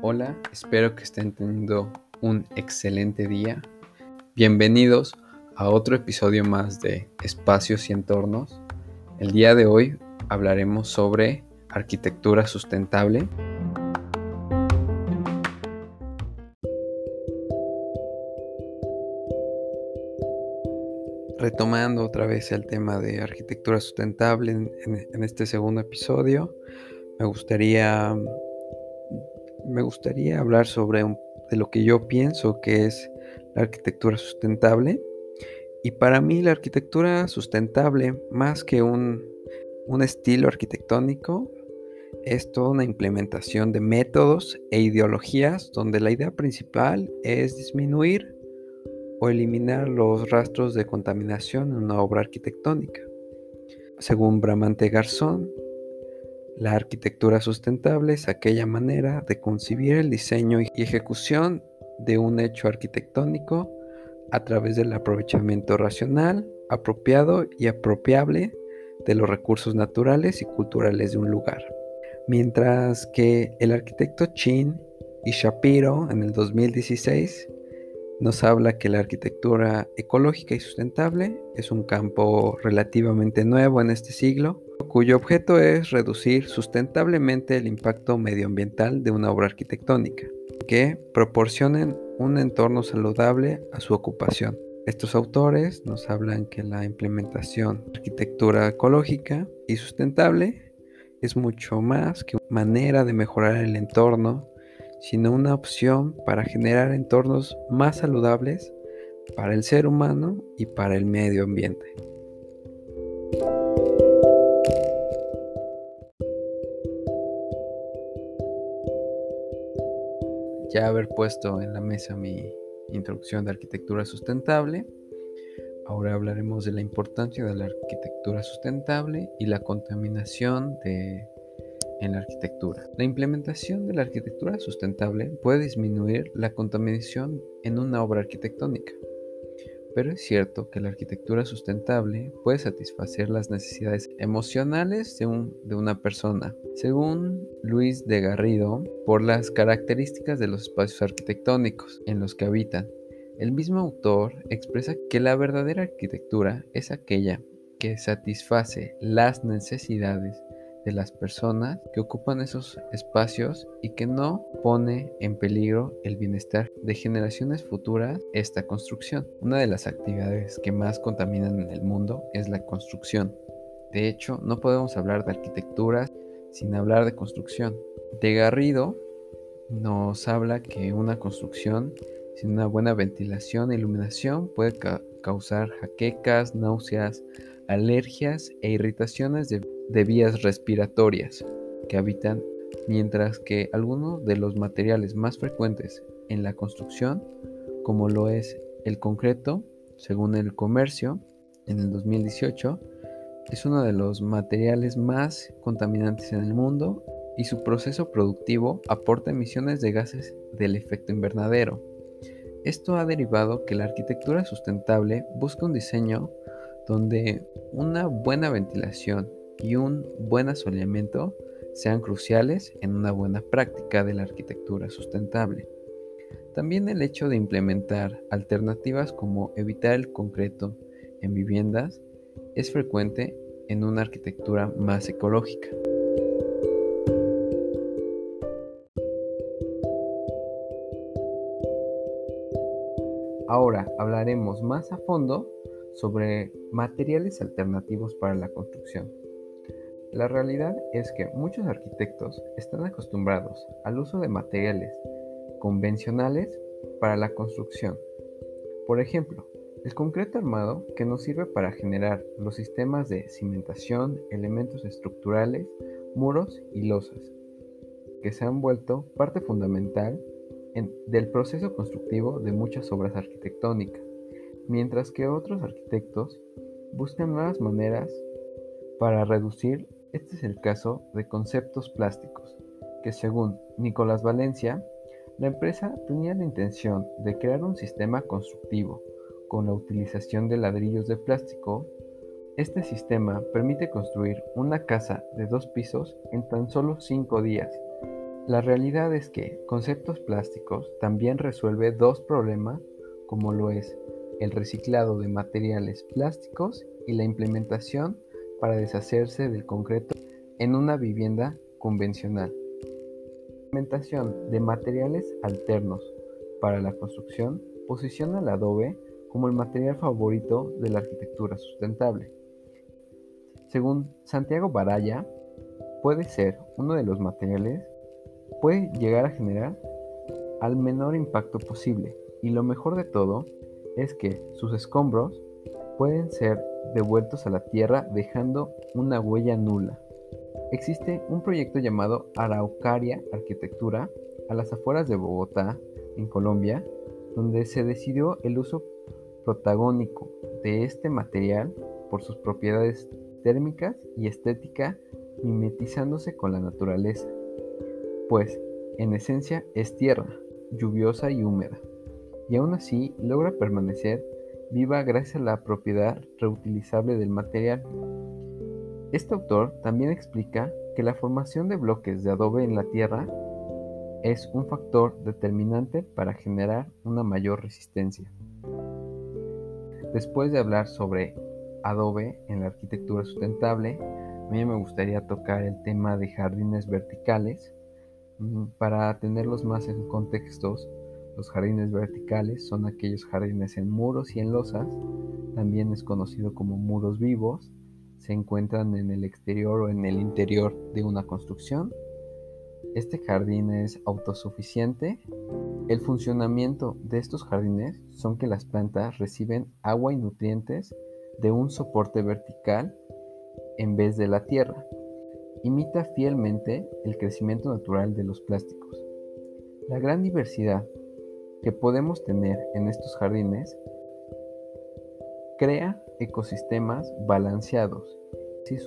Hola, espero que estén teniendo un excelente día. Bienvenidos a otro episodio más de Espacios y Entornos. El día de hoy hablaremos sobre arquitectura sustentable. Retomando otra vez el tema de arquitectura sustentable en, este segundo episodio, me gustaría, me gustaría hablar sobre de lo que yo pienso que es la arquitectura sustentable. Y para mí la arquitectura sustentable, más que un, estilo arquitectónico, es toda una implementación de métodos e ideologías donde la idea principal es disminuir o eliminar los rastros de contaminación en una obra arquitectónica. Según Bramante Garzón, la arquitectura sustentable es aquella manera de concebir el diseño y ejecución de un hecho arquitectónico a través del aprovechamiento racional, apropiado y apropiable de los recursos naturales y culturales de un lugar. Mientras que el arquitecto Chin y Shapiro en el 2016 nos habla que la arquitectura ecológica y sustentable es un campo relativamente nuevo en este siglo, cuyo objeto es reducir sustentablemente el impacto medioambiental de una obra arquitectónica, que proporcionen un entorno saludable a su ocupación. Estos autores nos hablan que la implementación de arquitectura ecológica y sustentable es mucho más que una manera de mejorar el entorno, sino una opción para generar entornos más saludables para el ser humano y para el medio ambiente. ya haber puesto en la mesa mi introducción de arquitectura sustentable, ahora hablaremos de la importancia de la arquitectura sustentable y la contaminación de, en la arquitectura. La implementación de la arquitectura sustentable puede disminuir la contaminación en una obra arquitectónica. Pero es cierto que la arquitectura sustentable puede satisfacer las necesidades emocionales de, una persona, según Luis de Garrido, por las características de los espacios arquitectónicos en los que habitan. El mismo autor expresa que la verdadera arquitectura es aquella que satisface las necesidades de las personas que ocupan esos espacios y que no pone en peligro el bienestar de generaciones futuras esta construcción. Una de las actividades que más contaminan en el mundo es la construcción. De hecho, no podemos hablar de arquitectura sin hablar de construcción. De Garrido nos habla que una construcción sin una buena ventilación e iluminación puede causar jaquecas, náuseas, alergias e irritaciones de vías respiratorias que habitan, mientras que algunos de los materiales más frecuentes en la construcción, como lo es el concreto, según el comercio, en el 2018, es uno de los materiales más contaminantes en el mundo y su proceso productivo aporta emisiones de gases del efecto invernadero. Esto ha derivado que la arquitectura sustentable busca un diseño donde una buena ventilación y un buen asoleamiento sean cruciales en una buena práctica de la arquitectura sustentable. También el hecho de implementar alternativas como evitar el concreto en viviendas es frecuente en una arquitectura más ecológica. Ahora hablaremos más a fondo sobre materiales alternativos para la construcción. La realidad es que muchos arquitectos están acostumbrados al uso de materiales convencionales para la construcción. Por ejemplo, el concreto armado que nos sirve para generar los sistemas de cimentación, elementos estructurales, muros y losas, que se han vuelto parte fundamental del proceso constructivo de muchas obras arquitectónicas, mientras que otros arquitectos buscan nuevas maneras para reducir este es el caso de Conceptos Plásticos, que según Nicolás Valencia, la empresa tenía la intención de crear un sistema constructivo con la utilización de ladrillos de plástico Este sistema permite construir una casa de dos pisos en tan solo cinco días. La realidad es que conceptos plásticos también resuelve dos problemas como lo es el reciclado de materiales plásticos y la implementación para deshacerse del concreto en una vivienda convencional. La implementación de materiales alternos para la construcción posiciona el adobe como el material favorito de la arquitectura sustentable. Según Santiago Baraya, puede ser uno de los materiales, puede llegar a generar al menor impacto posible y lo mejor de todo es que sus escombros pueden ser devueltos a la tierra dejando una huella nula. Existe un proyecto llamado Araucaria Arquitectura a las afueras de Bogotá, en Colombia, donde se decidió el uso protagónico de este material por sus propiedades térmicas y estética mimetizándose con la naturaleza, pues en esencia es tierra, lluviosa y húmeda, y aún así logra permanecer viva gracias a la propiedad reutilizable del material. Este autor también explica que la formación de bloques de adobe en la tierra es un factor determinante para generar una mayor resistencia. Después de hablar sobre adobe en la arquitectura sustentable, a mí me gustaría tocar el tema de jardines verticales. Mm, para tenerlos más en contextos, los jardines verticales son aquellos jardines en muros y en losas, también es conocido como muros vivos, se encuentran en el exterior o en el interior de una construcción. Este jardín es autosuficiente. El funcionamiento de estos jardines son que las plantas reciben agua y nutrientes de un soporte vertical en vez de la tierra. Imita fielmente el crecimiento natural de los plásticos. La gran diversidad que podemos tener en estos jardines crea ecosistemas balanceados,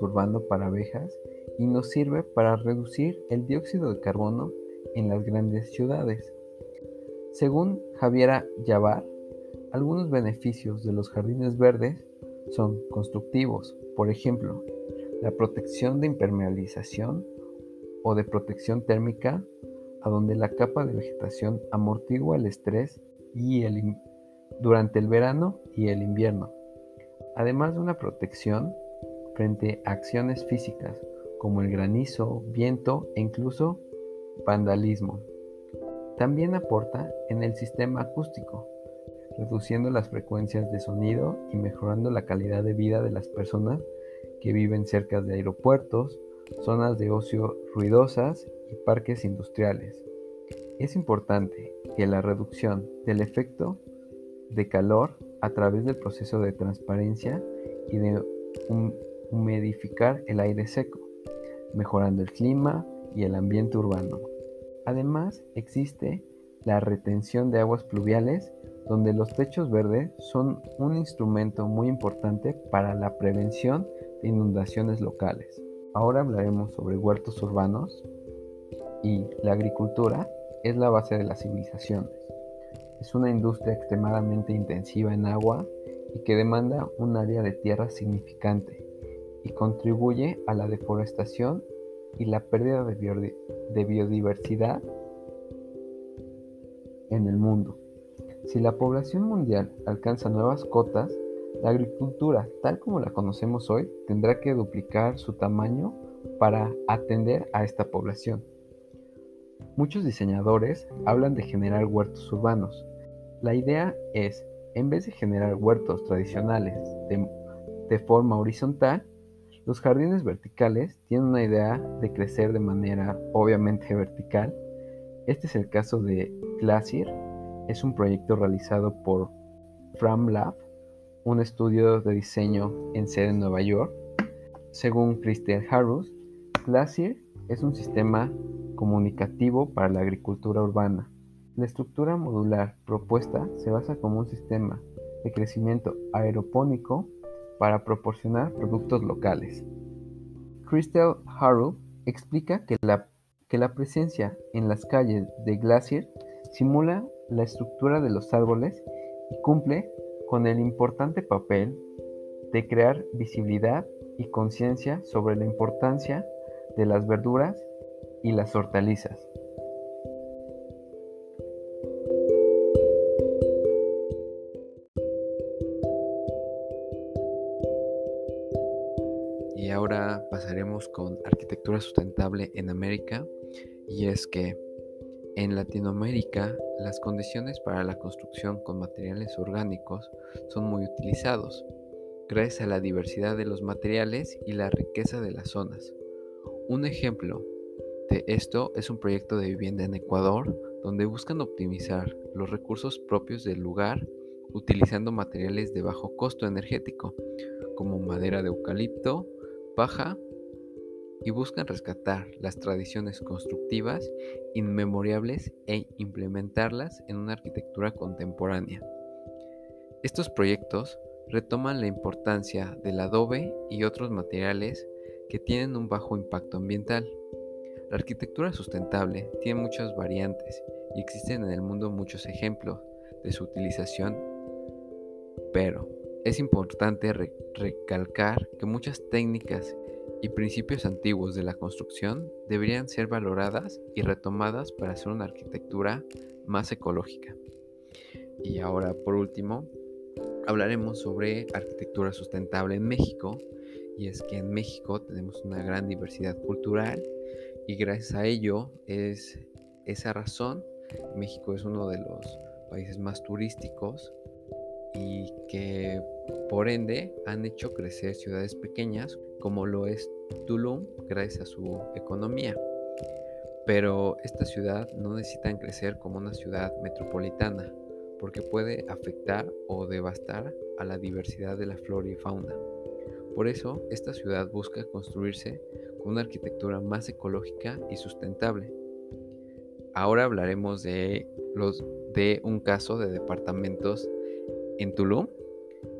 urbano para abejas y nos sirve para reducir el dióxido de carbono en las grandes ciudades. Según Javiera Yavar, algunos beneficios de los jardines verdes son constructivos, por ejemplo, la protección de impermeabilización o de protección térmica a donde la capa de vegetación amortigua el estrés y durante el verano y el invierno, además de una protección frente a acciones físicas como el granizo, viento e incluso vandalismo. También aporta en el sistema acústico, reduciendo las frecuencias de sonido y mejorando la calidad de vida de las personas que viven cerca de aeropuertos, zonas de ocio ruidosas y parques industriales. Es importante que la reducción del efecto de calor a través del proceso de transparencia y de humidificar el aire seco, mejorando el clima y el ambiente urbano. Además, existe la retención de aguas pluviales, donde los techos verdes son un instrumento muy importante para la prevención de inundaciones locales. Ahora hablaremos sobre huertos urbanos y la agricultura es la base de las civilizaciones. Es una industria extremadamente intensiva en agua y que demanda un área de tierra significante y contribuye a la deforestación y la pérdida de, biodiversidad en el mundo. Si la población mundial alcanza nuevas cotas, la agricultura, tal como la conocemos hoy, tendrá que duplicar su tamaño para atender a esta población. Muchos diseñadores hablan de generar huertos urbanos. La idea es, en vez de generar huertos tradicionales de, forma horizontal, los jardines verticales tienen una idea de crecer de manera obviamente vertical. Este es el caso de Glacier. Es un proyecto realizado por FramLab, un estudio de diseño en sede en Nueva York. Según Christian Harus, Glacier es un sistema comunicativo para la agricultura urbana. La estructura modular propuesta se basa como un sistema de crecimiento aeropónico para proporcionar productos locales. Crystal Harrow explica que la, que la presencia en las calles de Glacier simula la estructura de los árboles y cumple con el importante papel de crear visibilidad y conciencia sobre la importancia de las verduras y las hortalizas. Y ahora pasaremos con arquitectura sustentable en América y es que en Latinoamérica las condiciones para la construcción con materiales orgánicos son muy utilizados, gracias a la diversidad de los materiales y la riqueza de las zonas. Un ejemplo esto es un proyecto de vivienda en Ecuador donde buscan optimizar los recursos propios del lugar utilizando materiales de bajo costo energético como madera de eucalipto, paja y buscan rescatar las tradiciones constructivas inmemorables e implementarlas en una arquitectura contemporánea. Estos proyectos retoman la importancia del adobe y otros materiales que tienen un bajo impacto ambiental. La arquitectura sustentable tiene muchas variantes y existen en el mundo muchos ejemplos de su utilización, pero es importante recalcar que muchas técnicas y principios antiguos de la construcción deberían ser valoradas y retomadas para hacer una arquitectura más ecológica. Y ahora, por último, hablaremos sobre arquitectura sustentable en México. Y es que en México tenemos una gran diversidad cultural y gracias a ello es esa razón México es uno de los países más turísticos y que por ende han hecho crecer ciudades pequeñas como lo es Tulum gracias a su economía. Pero esta ciudad no necesita crecer como una ciudad metropolitana porque puede afectar o devastar a la diversidad de la flora y fauna. Por eso, esta ciudad busca construirse con una arquitectura más ecológica y sustentable. Ahora hablaremos de, un caso de departamentos en Tulum.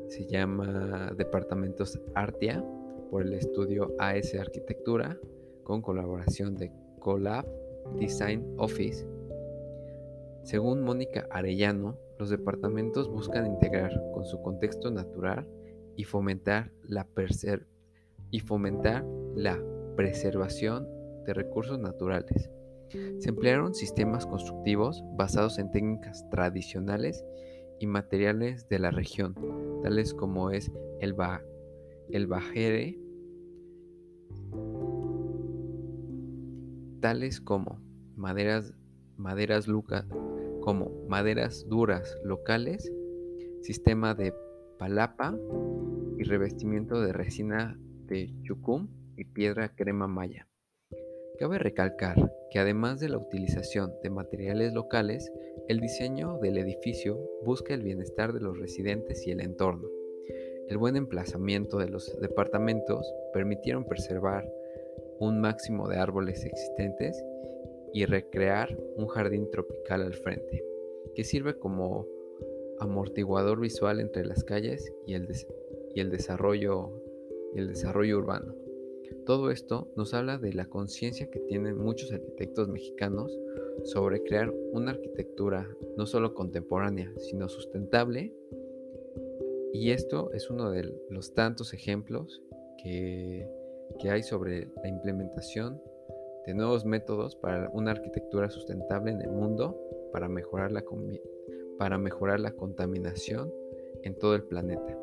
Se llama Departamentos Artia por el estudio AS Arquitectura con colaboración de Colab Design Office. Según Mónica Arellano, los departamentos buscan integrar con su contexto natural y fomentar la, y fomentar la preservación de recursos naturales. Se emplearon sistemas constructivos basados en técnicas tradicionales y materiales de la región, tales como es el, ba el bajere, tales como maderas, maderas como maderas duras locales, sistema de palapa y revestimiento de resina de chucum y piedra crema maya. Cabe recalcar que además de la utilización de materiales locales, el diseño del edificio busca el bienestar de los residentes y el entorno. El buen emplazamiento de los departamentos permitieron preservar un máximo de árboles existentes y recrear un jardín tropical al frente, que sirve como amortiguador visual entre las calles y el, y el, desarrollo, y el desarrollo urbano. Todo esto nos habla de la conciencia que tienen muchos arquitectos mexicanos sobre crear una arquitectura no solo contemporánea, sino sustentable y esto es uno de los tantos ejemplos que, hay sobre la implementación de nuevos métodos para una arquitectura sustentable en el mundo para mejorar la, para mejorar la contaminación en todo el planeta.